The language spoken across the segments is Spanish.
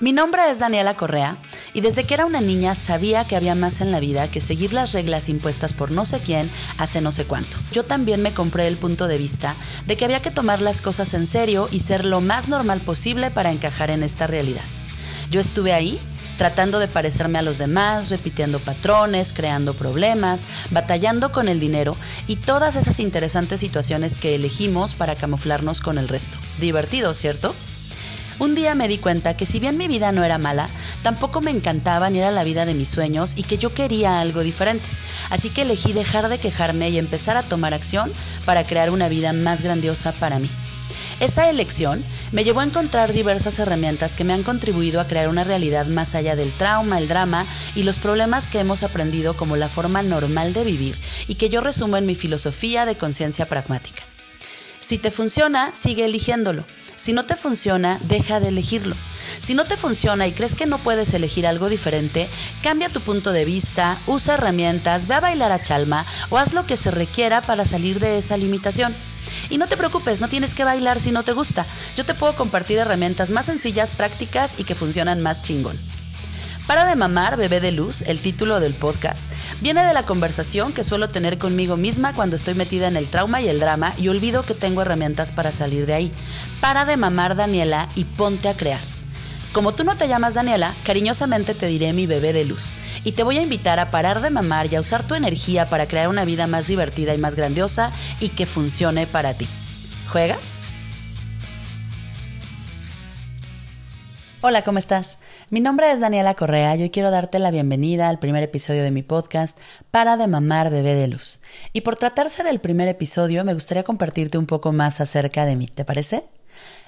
Mi nombre es Daniela Correa y desde que era una niña sabía que había más en la vida que seguir las reglas impuestas por no sé quién hace no sé cuánto. Yo también me compré el punto de vista de que había que tomar las cosas en serio y ser lo más normal posible para encajar en esta realidad. Yo estuve ahí tratando de parecerme a los demás, repitiendo patrones, creando problemas, batallando con el dinero y todas esas interesantes situaciones que elegimos para camuflarnos con el resto. Divertido, ¿cierto? Un día me di cuenta que si bien mi vida no era mala, tampoco me encantaba ni era la vida de mis sueños y que yo quería algo diferente. Así que elegí dejar de quejarme y empezar a tomar acción para crear una vida más grandiosa para mí. Esa elección me llevó a encontrar diversas herramientas que me han contribuido a crear una realidad más allá del trauma, el drama y los problemas que hemos aprendido como la forma normal de vivir y que yo resumo en mi filosofía de conciencia pragmática. Si te funciona, sigue eligiéndolo. Si no te funciona, deja de elegirlo. Si no te funciona y crees que no puedes elegir algo diferente, cambia tu punto de vista, usa herramientas, ve a bailar a chalma o haz lo que se requiera para salir de esa limitación. Y no te preocupes, no tienes que bailar si no te gusta. Yo te puedo compartir herramientas más sencillas, prácticas y que funcionan más chingón. Para de mamar, bebé de luz, el título del podcast, viene de la conversación que suelo tener conmigo misma cuando estoy metida en el trauma y el drama y olvido que tengo herramientas para salir de ahí. Para de mamar, Daniela, y ponte a crear. Como tú no te llamas Daniela, cariñosamente te diré mi bebé de luz y te voy a invitar a parar de mamar y a usar tu energía para crear una vida más divertida y más grandiosa y que funcione para ti. ¿Juegas? Hola, ¿cómo estás? Mi nombre es Daniela Correa y hoy quiero darte la bienvenida al primer episodio de mi podcast Para de Mamar Bebé de Luz. Y por tratarse del primer episodio, me gustaría compartirte un poco más acerca de mí, ¿te parece?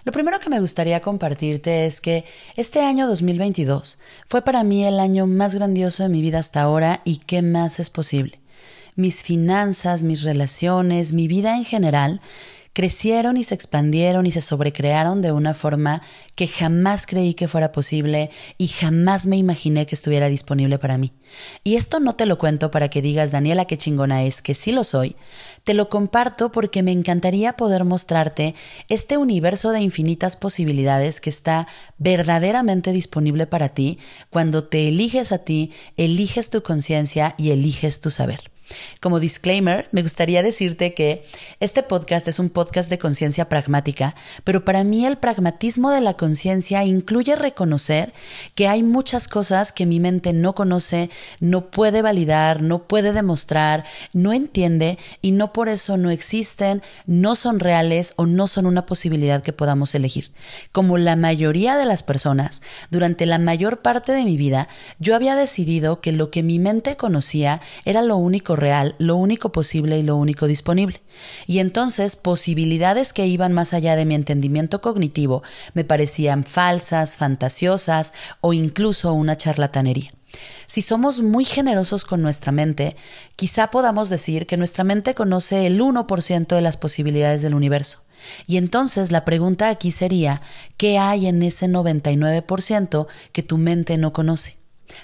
Lo primero que me gustaría compartirte es que este año 2022 fue para mí el año más grandioso de mi vida hasta ahora y qué más es posible. Mis finanzas, mis relaciones, mi vida en general crecieron y se expandieron y se sobrecrearon de una forma que jamás creí que fuera posible y jamás me imaginé que estuviera disponible para mí. Y esto no te lo cuento para que digas, Daniela, qué chingona es, que sí lo soy. Te lo comparto porque me encantaría poder mostrarte este universo de infinitas posibilidades que está verdaderamente disponible para ti cuando te eliges a ti, eliges tu conciencia y eliges tu saber. Como disclaimer, me gustaría decirte que este podcast es un podcast de conciencia pragmática, pero para mí el pragmatismo de la conciencia incluye reconocer que hay muchas cosas que mi mente no conoce, no puede validar, no puede demostrar, no entiende y no por eso no existen, no son reales o no son una posibilidad que podamos elegir. Como la mayoría de las personas, durante la mayor parte de mi vida, yo había decidido que lo que mi mente conocía era lo único real, lo único posible y lo único disponible. Y entonces posibilidades que iban más allá de mi entendimiento cognitivo me parecían falsas, fantasiosas o incluso una charlatanería. Si somos muy generosos con nuestra mente, quizá podamos decir que nuestra mente conoce el 1% de las posibilidades del universo. Y entonces la pregunta aquí sería, ¿qué hay en ese 99% que tu mente no conoce?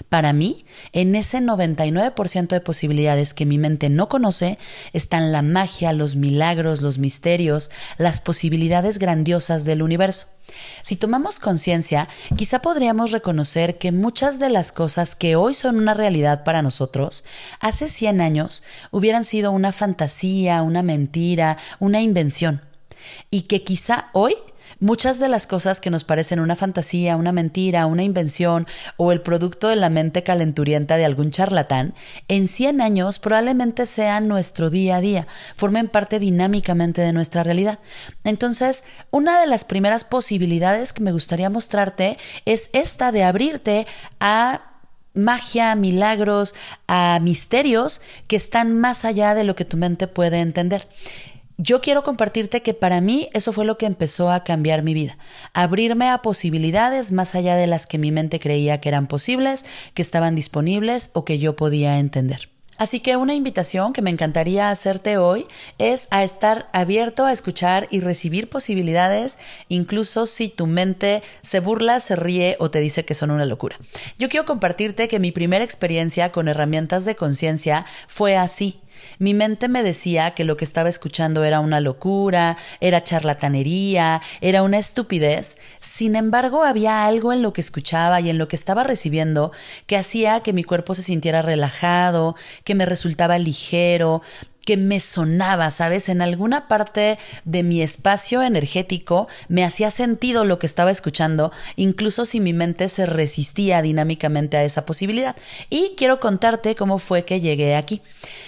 Para mí, en ese 99% de posibilidades que mi mente no conoce, están la magia, los milagros, los misterios, las posibilidades grandiosas del universo. Si tomamos conciencia, quizá podríamos reconocer que muchas de las cosas que hoy son una realidad para nosotros, hace 100 años hubieran sido una fantasía, una mentira, una invención. Y que quizá hoy Muchas de las cosas que nos parecen una fantasía, una mentira, una invención o el producto de la mente calenturienta de algún charlatán, en 100 años probablemente sean nuestro día a día, formen parte dinámicamente de nuestra realidad. Entonces, una de las primeras posibilidades que me gustaría mostrarte es esta de abrirte a magia, milagros, a misterios que están más allá de lo que tu mente puede entender yo quiero compartirte que para mí eso fue lo que empezó a cambiar mi vida, abrirme a posibilidades más allá de las que mi mente creía que eran posibles, que estaban disponibles o que yo podía entender. Así que una invitación que me encantaría hacerte hoy es a estar abierto a escuchar y recibir posibilidades, incluso si tu mente se burla, se ríe o te dice que son una locura. Yo quiero compartirte que mi primera experiencia con herramientas de conciencia fue así Mi mente me decía que lo que estaba escuchando era una locura, era charlatanería, era una estupidez. Sin embargo, había algo en lo que escuchaba y en lo que estaba recibiendo que hacía que mi cuerpo se sintiera relajado, que me resultaba ligero, que me sonaba, ¿sabes? En alguna parte de mi espacio energético me hacía sentido lo que estaba escuchando, incluso si mi mente se resistía dinámicamente a esa posibilidad. Y quiero contarte cómo fue que llegué aquí.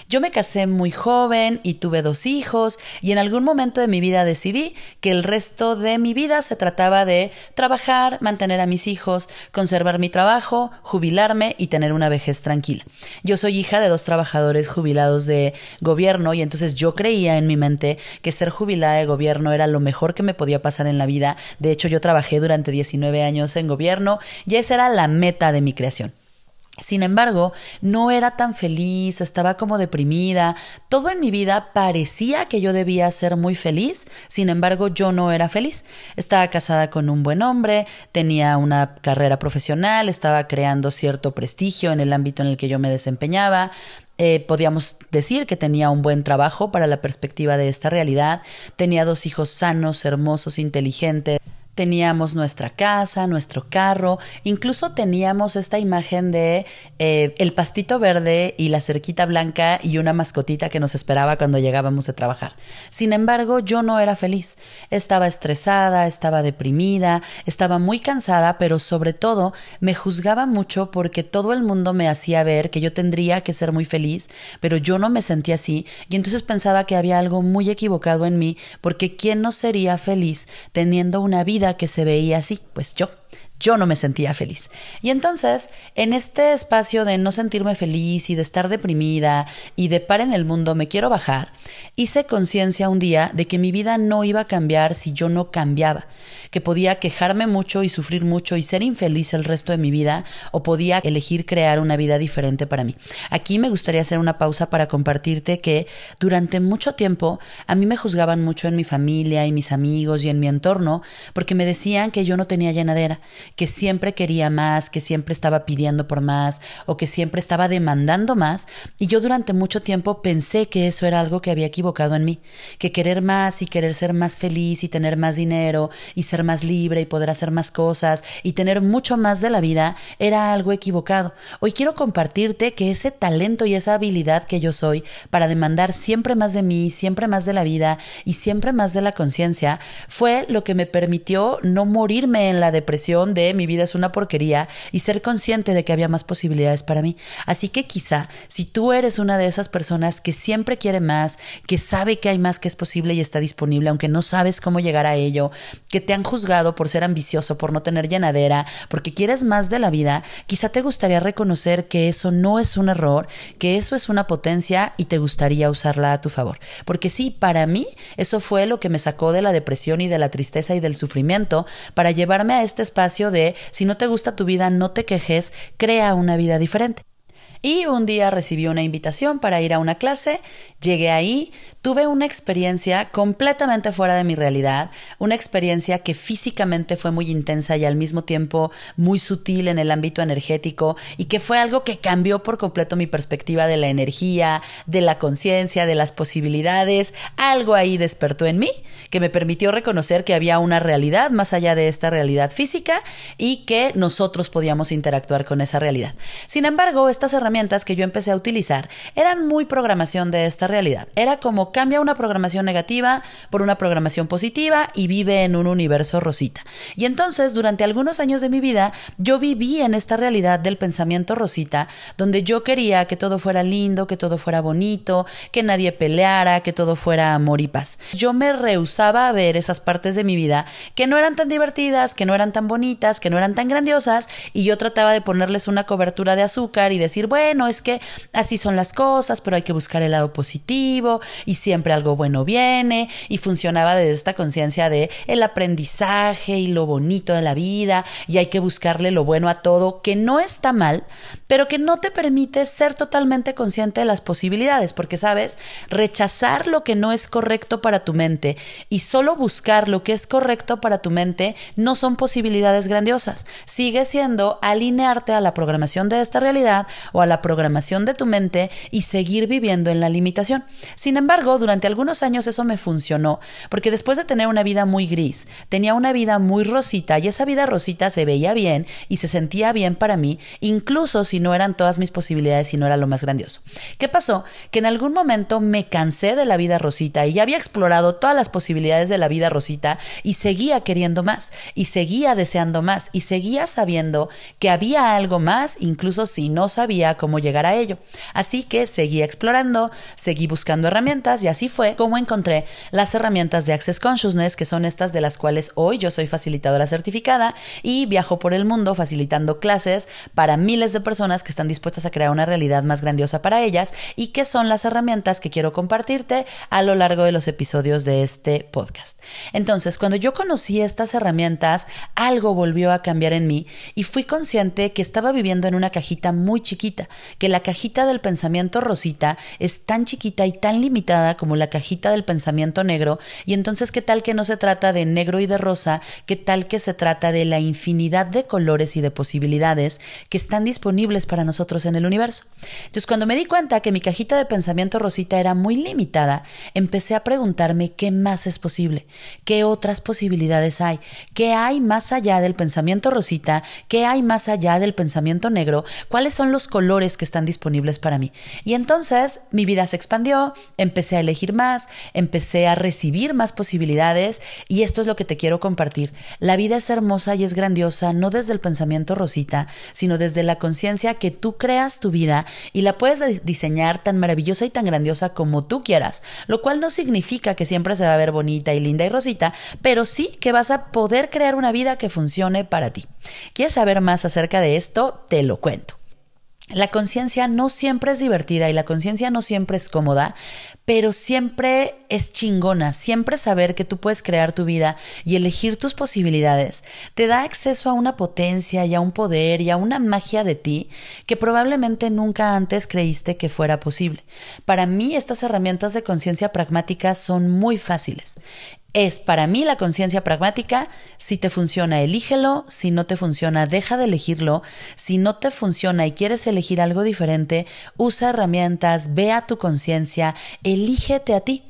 Yo me casé muy joven y tuve dos hijos y en algún momento de mi vida decidí que el resto de mi vida se trataba de trabajar, mantener a mis hijos, conservar mi trabajo, jubilarme y tener una vejez tranquila. Yo soy hija de dos trabajadores jubilados de gobierno y entonces yo creía en mi mente que ser jubilada de gobierno era lo mejor que me podía pasar en la vida. De hecho, yo trabajé durante 19 años en gobierno y esa era la meta de mi creación. Sin embargo, no era tan feliz, estaba como deprimida, todo en mi vida parecía que yo debía ser muy feliz, sin embargo yo no era feliz. Estaba casada con un buen hombre, tenía una carrera profesional, estaba creando cierto prestigio en el ámbito en el que yo me desempeñaba, eh, podíamos decir que tenía un buen trabajo para la perspectiva de esta realidad, tenía dos hijos sanos, hermosos, inteligentes. Teníamos nuestra casa, nuestro carro, incluso teníamos esta imagen de eh, el pastito verde y la cerquita blanca y una mascotita que nos esperaba cuando llegábamos a trabajar. Sin embargo, yo no era feliz. Estaba estresada, estaba deprimida, estaba muy cansada, pero sobre todo me juzgaba mucho porque todo el mundo me hacía ver que yo tendría que ser muy feliz, pero yo no me sentía así y entonces pensaba que había algo muy equivocado en mí porque ¿quién no sería feliz teniendo una vida que se veía así, pues yo yo no me sentía feliz. Y entonces, en este espacio de no sentirme feliz y de estar deprimida y de par en el mundo me quiero bajar, hice conciencia un día de que mi vida no iba a cambiar si yo no cambiaba, que podía quejarme mucho y sufrir mucho y ser infeliz el resto de mi vida o podía elegir crear una vida diferente para mí. Aquí me gustaría hacer una pausa para compartirte que durante mucho tiempo a mí me juzgaban mucho en mi familia y mis amigos y en mi entorno porque me decían que yo no tenía llenadera, que siempre quería más, que siempre estaba pidiendo por más o que siempre estaba demandando más. Y yo durante mucho tiempo pensé que eso era algo que había equivocado en mí, que querer más y querer ser más feliz y tener más dinero y ser más libre y poder hacer más cosas y tener mucho más de la vida era algo equivocado. Hoy quiero compartirte que ese talento y esa habilidad que yo soy para demandar siempre más de mí, siempre más de la vida y siempre más de la conciencia fue lo que me permitió no morirme en la depresión de mi vida es una porquería y ser consciente de que había más posibilidades para mí. Así que quizá si tú eres una de esas personas que siempre quiere más, que sabe que hay más que es posible y está disponible, aunque no sabes cómo llegar a ello, que te han juzgado por ser ambicioso, por no tener llenadera, porque quieres más de la vida, quizá te gustaría reconocer que eso no es un error, que eso es una potencia y te gustaría usarla a tu favor. Porque sí, para mí eso fue lo que me sacó de la depresión y de la tristeza y del sufrimiento para llevarme a este espacio de si no te gusta tu vida, no te quejes, crea una vida diferente. Y un día recibí una invitación para ir a una clase, llegué ahí, tuve una experiencia completamente fuera de mi realidad, una experiencia que físicamente fue muy intensa y al mismo tiempo muy sutil en el ámbito energético y que fue algo que cambió por completo mi perspectiva de la energía, de la conciencia, de las posibilidades. Algo ahí despertó en mí que me permitió reconocer que había una realidad más allá de esta realidad física y que nosotros podíamos interactuar con esa realidad. Sin embargo, estas herramientas que yo empecé a utilizar eran muy programación de esta realidad. Era como cambia una programación negativa por una programación positiva y vive en un universo rosita. Y entonces, durante algunos años de mi vida, yo viví en esta realidad del pensamiento rosita, donde yo quería que todo fuera lindo, que todo fuera bonito, que nadie peleara, que todo fuera amor y paz. Yo me rehusaba a ver esas partes de mi vida que no eran tan divertidas, que no eran tan bonitas, que no eran tan grandiosas, y yo trataba de ponerles una cobertura de azúcar y decir, bueno, es que así son las cosas, pero hay que buscar el lado positivo y siempre algo bueno viene y funcionaba desde esta conciencia de el aprendizaje y lo bonito de la vida y hay que buscarle lo bueno a todo, que no está mal, pero que no te permite ser totalmente consciente de las posibilidades, porque sabes, rechazar lo que no es correcto para tu mente y solo buscar lo que es correcto para tu mente no son posibilidades grandiosas, sigue siendo alinearte a la programación de esta realidad o a la programación de tu mente y seguir viviendo en la limitación. Sin embargo, durante algunos años eso me funcionó, porque después de tener una vida muy gris, tenía una vida muy rosita y esa vida rosita se veía bien y se sentía bien para mí, incluso si no eran todas mis posibilidades y no era lo más grandioso. ¿Qué pasó? Que en algún momento me cansé de la vida rosita y ya había explorado todas las posibilidades de la vida rosita y seguía queriendo más y seguía deseando más y seguía sabiendo que había algo más, incluso si no sabía cómo llegar a ello. Así que seguí explorando, seguí buscando herramientas y así fue como encontré las herramientas de Access Consciousness, que son estas de las cuales hoy yo soy facilitadora certificada y viajo por el mundo facilitando clases para miles de personas que están dispuestas a crear una realidad más grandiosa para ellas y que son las herramientas que quiero compartirte a lo largo de los episodios de este podcast. Entonces, cuando yo conocí estas herramientas, algo volvió a cambiar en mí y fui consciente que estaba viviendo en una cajita muy chiquita, que la cajita del pensamiento rosita es tan chiquita y tan limitada como la cajita del pensamiento negro, y entonces qué tal que no se trata de negro y de rosa, qué tal que se trata de la infinidad de colores y de posibilidades que están disponibles para nosotros en el universo. Entonces, cuando me di cuenta que mi cajita de pensamiento rosita era muy limitada, empecé a preguntarme qué más es posible, qué otras posibilidades hay, qué hay más allá del pensamiento rosita, qué hay más allá del pensamiento negro, cuáles son los colores que están disponibles para mí. Y entonces mi vida se expandió, empecé a elegir más, empecé a recibir más posibilidades y esto es lo que te quiero compartir. La vida es hermosa y es grandiosa no desde el pensamiento rosita, sino desde la conciencia que tú creas tu vida y la puedes diseñar tan maravillosa y tan grandiosa como tú quieras, lo cual no significa que siempre se va a ver bonita y linda y rosita, pero sí que vas a poder crear una vida que funcione para ti. ¿Quieres saber más acerca de esto? Te lo cuento. La conciencia no siempre es divertida y la conciencia no siempre es cómoda, pero siempre es chingona. Siempre saber que tú puedes crear tu vida y elegir tus posibilidades te da acceso a una potencia y a un poder y a una magia de ti que probablemente nunca antes creíste que fuera posible. Para mí estas herramientas de conciencia pragmática son muy fáciles es para mí la conciencia pragmática. Si te funciona, elígelo. Si no te funciona, deja de elegirlo. Si no te funciona y quieres elegir algo diferente, usa herramientas, ve a tu conciencia, elígete a ti.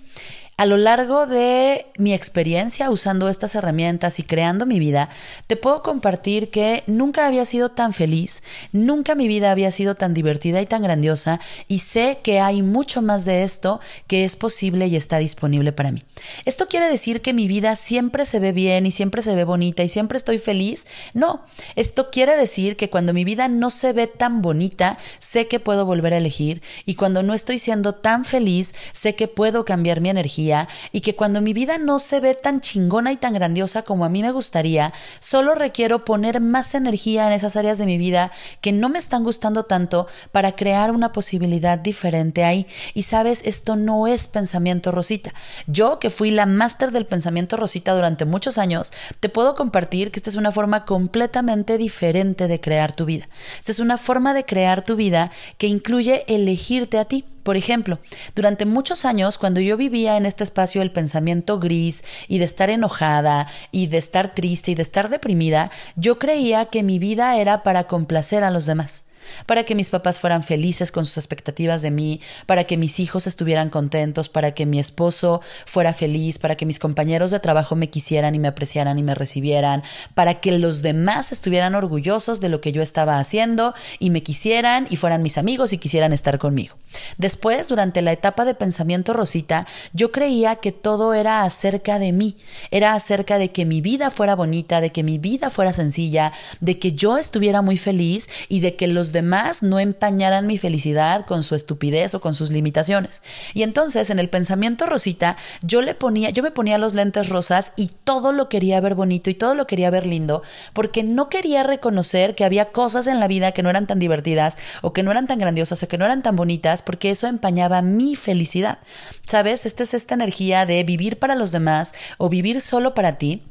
A lo largo de mi experiencia usando estas herramientas y creando mi vida, te puedo compartir que nunca había sido tan feliz, nunca mi vida había sido tan divertida y tan grandiosa y sé que hay mucho más de esto que es posible y está disponible para mí. ¿Esto quiere decir que mi vida siempre se ve bien y siempre se ve bonita y siempre estoy feliz? No, esto quiere decir que cuando mi vida no se ve tan bonita, sé que puedo volver a elegir y cuando no estoy siendo tan feliz, sé que puedo cambiar mi energía y que cuando mi vida no se ve tan chingona y tan grandiosa como a mí me gustaría, solo requiero poner más energía en esas áreas de mi vida que no me están gustando tanto para crear una posibilidad diferente ahí. Y sabes, esto no es pensamiento rosita. Yo, que fui la máster del pensamiento rosita durante muchos años, te puedo compartir que esta es una forma completamente diferente de crear tu vida. Esta es una forma de crear tu vida que incluye elegirte a ti. Por ejemplo, durante muchos años, cuando yo vivía en este espacio del pensamiento gris y de estar enojada y de estar triste y de estar deprimida, yo creía que mi vida era para complacer a los demás para que mis papás fueran felices con sus expectativas de mí, para que mis hijos estuvieran contentos, para que mi esposo fuera feliz, para que mis compañeros de trabajo me quisieran y me apreciaran y me recibieran, para que los demás estuvieran orgullosos de lo que yo estaba haciendo y me quisieran y fueran mis amigos y quisieran estar conmigo. Después, durante la etapa de pensamiento rosita, yo creía que todo era acerca de mí, era acerca de que mi vida fuera bonita, de que mi vida fuera sencilla, de que yo estuviera muy feliz y de que los demás no empañaran mi felicidad con su estupidez o con sus limitaciones. Y entonces en el pensamiento rosita yo le ponía, yo me ponía los lentes rosas y todo lo quería ver bonito y todo lo quería ver lindo porque no quería reconocer que había cosas en la vida que no eran tan divertidas o que no eran tan grandiosas o que no eran tan bonitas porque eso empañaba mi felicidad. ¿Sabes? Esta es esta energía de vivir para los demás o vivir solo para ti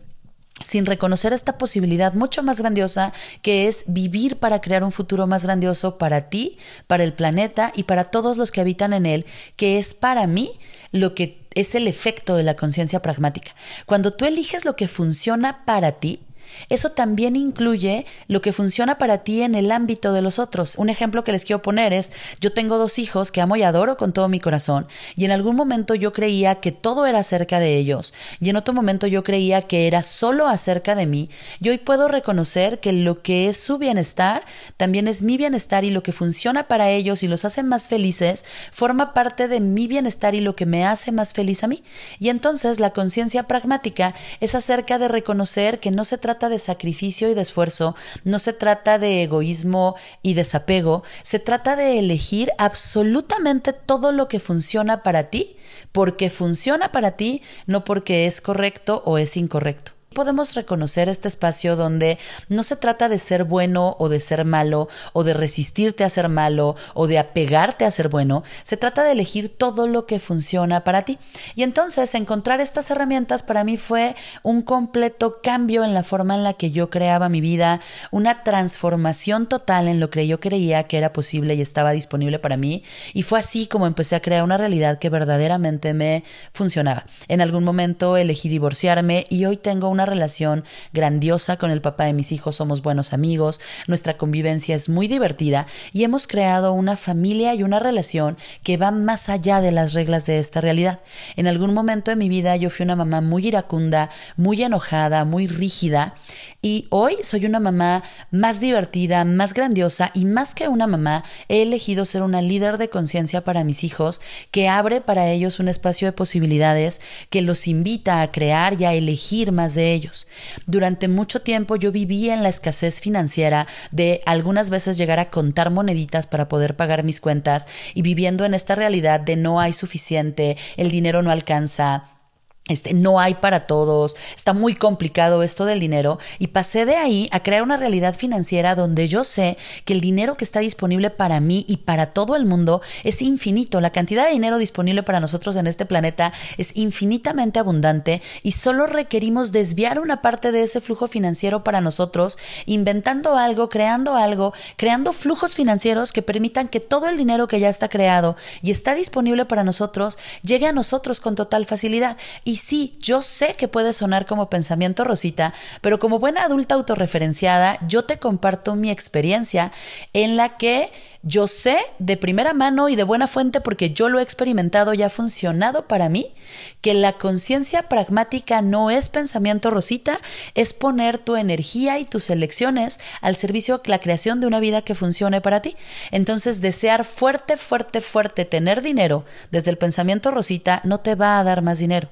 sin reconocer esta posibilidad mucho más grandiosa que es vivir para crear un futuro más grandioso para ti, para el planeta y para todos los que habitan en él, que es para mí lo que es el efecto de la conciencia pragmática. Cuando tú eliges lo que funciona para ti, eso también incluye lo que funciona para ti en el ámbito de los otros. Un ejemplo que les quiero poner es, yo tengo dos hijos que amo y adoro con todo mi corazón, y en algún momento yo creía que todo era acerca de ellos, y en otro momento yo creía que era solo acerca de mí, y hoy puedo reconocer que lo que es su bienestar también es mi bienestar y lo que funciona para ellos y los hace más felices forma parte de mi bienestar y lo que me hace más feliz a mí. Y entonces la conciencia pragmática es acerca de reconocer que no se trata de sacrificio y de esfuerzo, no se trata de egoísmo y desapego, se trata de elegir absolutamente todo lo que funciona para ti, porque funciona para ti, no porque es correcto o es incorrecto podemos reconocer este espacio donde no se trata de ser bueno o de ser malo, o de resistirte a ser malo, o de apegarte a ser bueno, se trata de elegir todo lo que funciona para ti. Y entonces encontrar estas herramientas para mí fue un completo cambio en la forma en la que yo creaba mi vida, una transformación total en lo que yo creía que era posible y estaba disponible para mí. Y fue así como empecé a crear una realidad que verdaderamente me funcionaba. En algún momento elegí divorciarme y hoy tengo una relación grandiosa con el papá de mis hijos, somos buenos amigos, nuestra convivencia es muy divertida y hemos creado una familia y una relación que va más allá de las reglas de esta realidad. En algún momento de mi vida yo fui una mamá muy iracunda, muy enojada, muy rígida y hoy soy una mamá más divertida, más grandiosa y más que una mamá he elegido ser una líder de conciencia para mis hijos que abre para ellos un espacio de posibilidades que los invita a crear y a elegir más de ellos. Durante mucho tiempo yo vivía en la escasez financiera de algunas veces llegar a contar moneditas para poder pagar mis cuentas y viviendo en esta realidad de no hay suficiente, el dinero no alcanza, este, no hay para todos, está muy complicado esto del dinero y pasé de ahí a crear una realidad financiera donde yo sé que el dinero que está disponible para mí y para todo el mundo es infinito. La cantidad de dinero disponible para nosotros en este planeta es infinitamente abundante y solo requerimos desviar una parte de ese flujo financiero para nosotros, inventando algo, creando algo, creando flujos financieros que permitan que todo el dinero que ya está creado y está disponible para nosotros llegue a nosotros con total facilidad. Sí, yo sé que puede sonar como pensamiento rosita, pero como buena adulta autorreferenciada, yo te comparto mi experiencia en la que yo sé de primera mano y de buena fuente porque yo lo he experimentado y ha funcionado para mí, que la conciencia pragmática no es pensamiento rosita, es poner tu energía y tus elecciones al servicio de la creación de una vida que funcione para ti. Entonces, desear fuerte, fuerte, fuerte tener dinero desde el pensamiento rosita no te va a dar más dinero.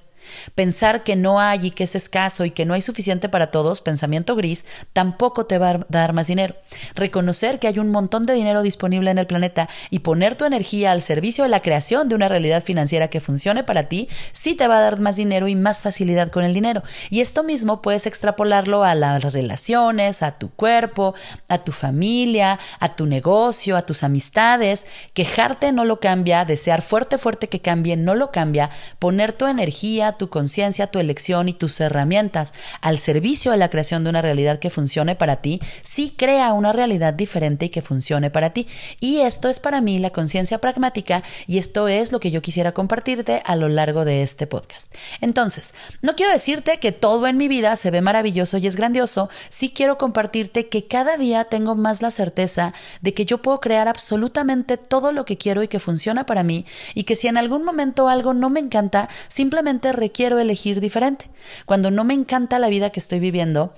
Pensar que no hay y que es escaso y que no hay suficiente para todos, pensamiento gris, tampoco te va a dar más dinero. Reconocer que hay un montón de dinero disponible en el planeta y poner tu energía al servicio de la creación de una realidad financiera que funcione para ti, sí te va a dar más dinero y más facilidad con el dinero. Y esto mismo puedes extrapolarlo a las relaciones, a tu cuerpo, a tu familia, a tu negocio, a tus amistades. Quejarte no lo cambia, desear fuerte, fuerte que cambie no lo cambia, poner tu energía, tu conciencia, tu elección y tus herramientas al servicio de la creación de una realidad que funcione para ti, sí crea una realidad diferente y que funcione para ti. Y esto es para mí la conciencia pragmática y esto es lo que yo quisiera compartirte a lo largo de este podcast. Entonces, no quiero decirte que todo en mi vida se ve maravilloso y es grandioso, sí quiero compartirte que cada día tengo más la certeza de que yo puedo crear absolutamente todo lo que quiero y que funciona para mí y que si en algún momento algo no me encanta, simplemente quiero elegir diferente. Cuando no me encanta la vida que estoy viviendo,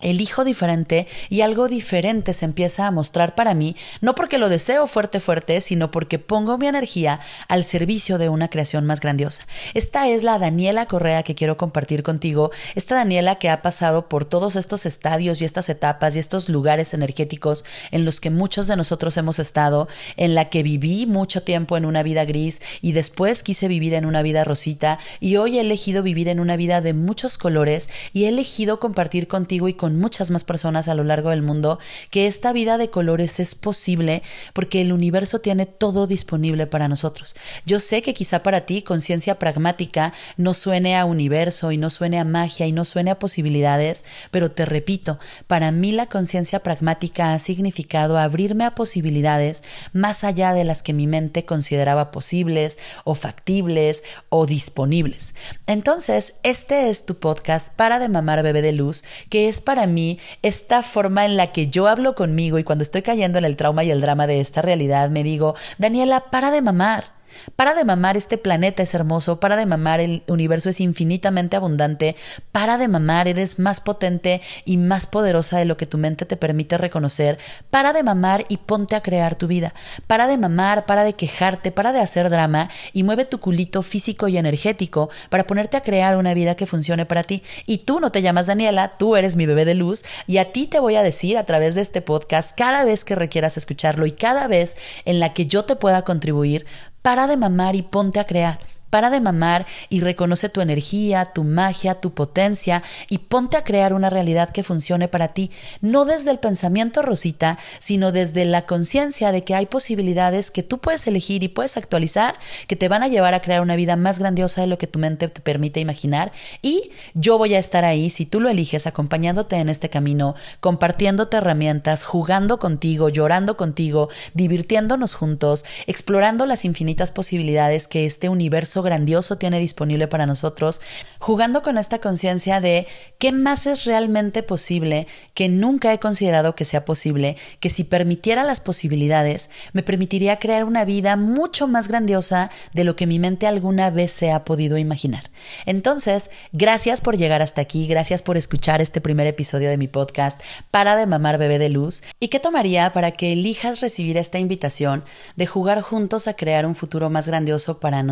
elijo diferente y algo diferente se empieza a mostrar para mí, no porque lo deseo fuerte fuerte, sino porque pongo mi energía al servicio de una creación más grandiosa. Esta es la Daniela Correa que quiero compartir contigo, esta Daniela que ha pasado por todos estos estadios y estas etapas y estos lugares energéticos en los que muchos de nosotros hemos estado, en la que viví mucho tiempo en una vida gris y después quise vivir en una vida rosita y hoy he elegido vivir en una vida de muchos colores y he elegido compartir contigo y con muchas más personas a lo largo del mundo que esta vida de colores es posible porque el universo tiene todo disponible para nosotros. Yo sé que quizá para ti conciencia pragmática no suene a universo y no suene a magia y no suene a posibilidades, pero te repito, para mí la conciencia pragmática ha significado abrirme a posibilidades más allá de las que mi mente consideraba posibles o factibles o disponibles. Entonces, este es tu podcast para de mamar bebé de luz, que es para para mí esta forma en la que yo hablo conmigo y cuando estoy cayendo en el trauma y el drama de esta realidad, me digo, Daniela, para de mamar. Para de mamar, este planeta es hermoso, para de mamar, el universo es infinitamente abundante, para de mamar, eres más potente y más poderosa de lo que tu mente te permite reconocer, para de mamar y ponte a crear tu vida, para de mamar, para de quejarte, para de hacer drama y mueve tu culito físico y energético para ponerte a crear una vida que funcione para ti. Y tú no te llamas Daniela, tú eres mi bebé de luz y a ti te voy a decir a través de este podcast cada vez que requieras escucharlo y cada vez en la que yo te pueda contribuir, para de mamar y ponte a crear. Para de mamar y reconoce tu energía, tu magia, tu potencia y ponte a crear una realidad que funcione para ti, no desde el pensamiento rosita, sino desde la conciencia de que hay posibilidades que tú puedes elegir y puedes actualizar que te van a llevar a crear una vida más grandiosa de lo que tu mente te permite imaginar. Y yo voy a estar ahí si tú lo eliges acompañándote en este camino, compartiéndote herramientas, jugando contigo, llorando contigo, divirtiéndonos juntos, explorando las infinitas posibilidades que este universo grandioso tiene disponible para nosotros, jugando con esta conciencia de qué más es realmente posible, que nunca he considerado que sea posible, que si permitiera las posibilidades, me permitiría crear una vida mucho más grandiosa de lo que mi mente alguna vez se ha podido imaginar. Entonces, gracias por llegar hasta aquí, gracias por escuchar este primer episodio de mi podcast, Para de Mamar Bebé de Luz, y qué tomaría para que elijas recibir esta invitación de jugar juntos a crear un futuro más grandioso para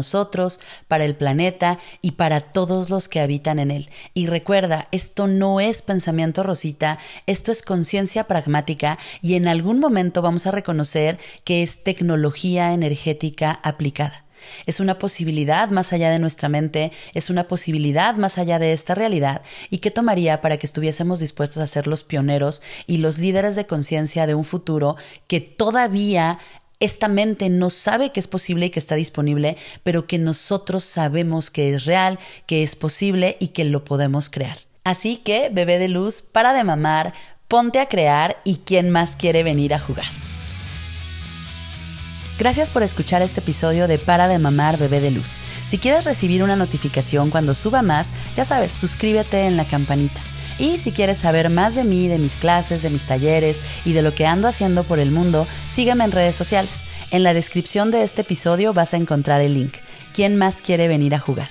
para el planeta y para todos los que habitan en él. Y recuerda, esto no es pensamiento rosita, esto es conciencia pragmática y en algún momento vamos a reconocer que es tecnología energética aplicada. Es una posibilidad más allá de nuestra mente, es una posibilidad más allá de esta realidad y qué tomaría para que estuviésemos dispuestos a ser los pioneros y los líderes de conciencia de un futuro que todavía esta mente no sabe que es posible y que está disponible, pero que nosotros sabemos que es real, que es posible y que lo podemos crear. Así que, bebé de luz, para de mamar, ponte a crear y quién más quiere venir a jugar. Gracias por escuchar este episodio de Para de Mamar Bebé de Luz. Si quieres recibir una notificación cuando suba más, ya sabes, suscríbete en la campanita. Y si quieres saber más de mí, de mis clases, de mis talleres y de lo que ando haciendo por el mundo, sígueme en redes sociales. En la descripción de este episodio vas a encontrar el link. ¿Quién más quiere venir a jugar?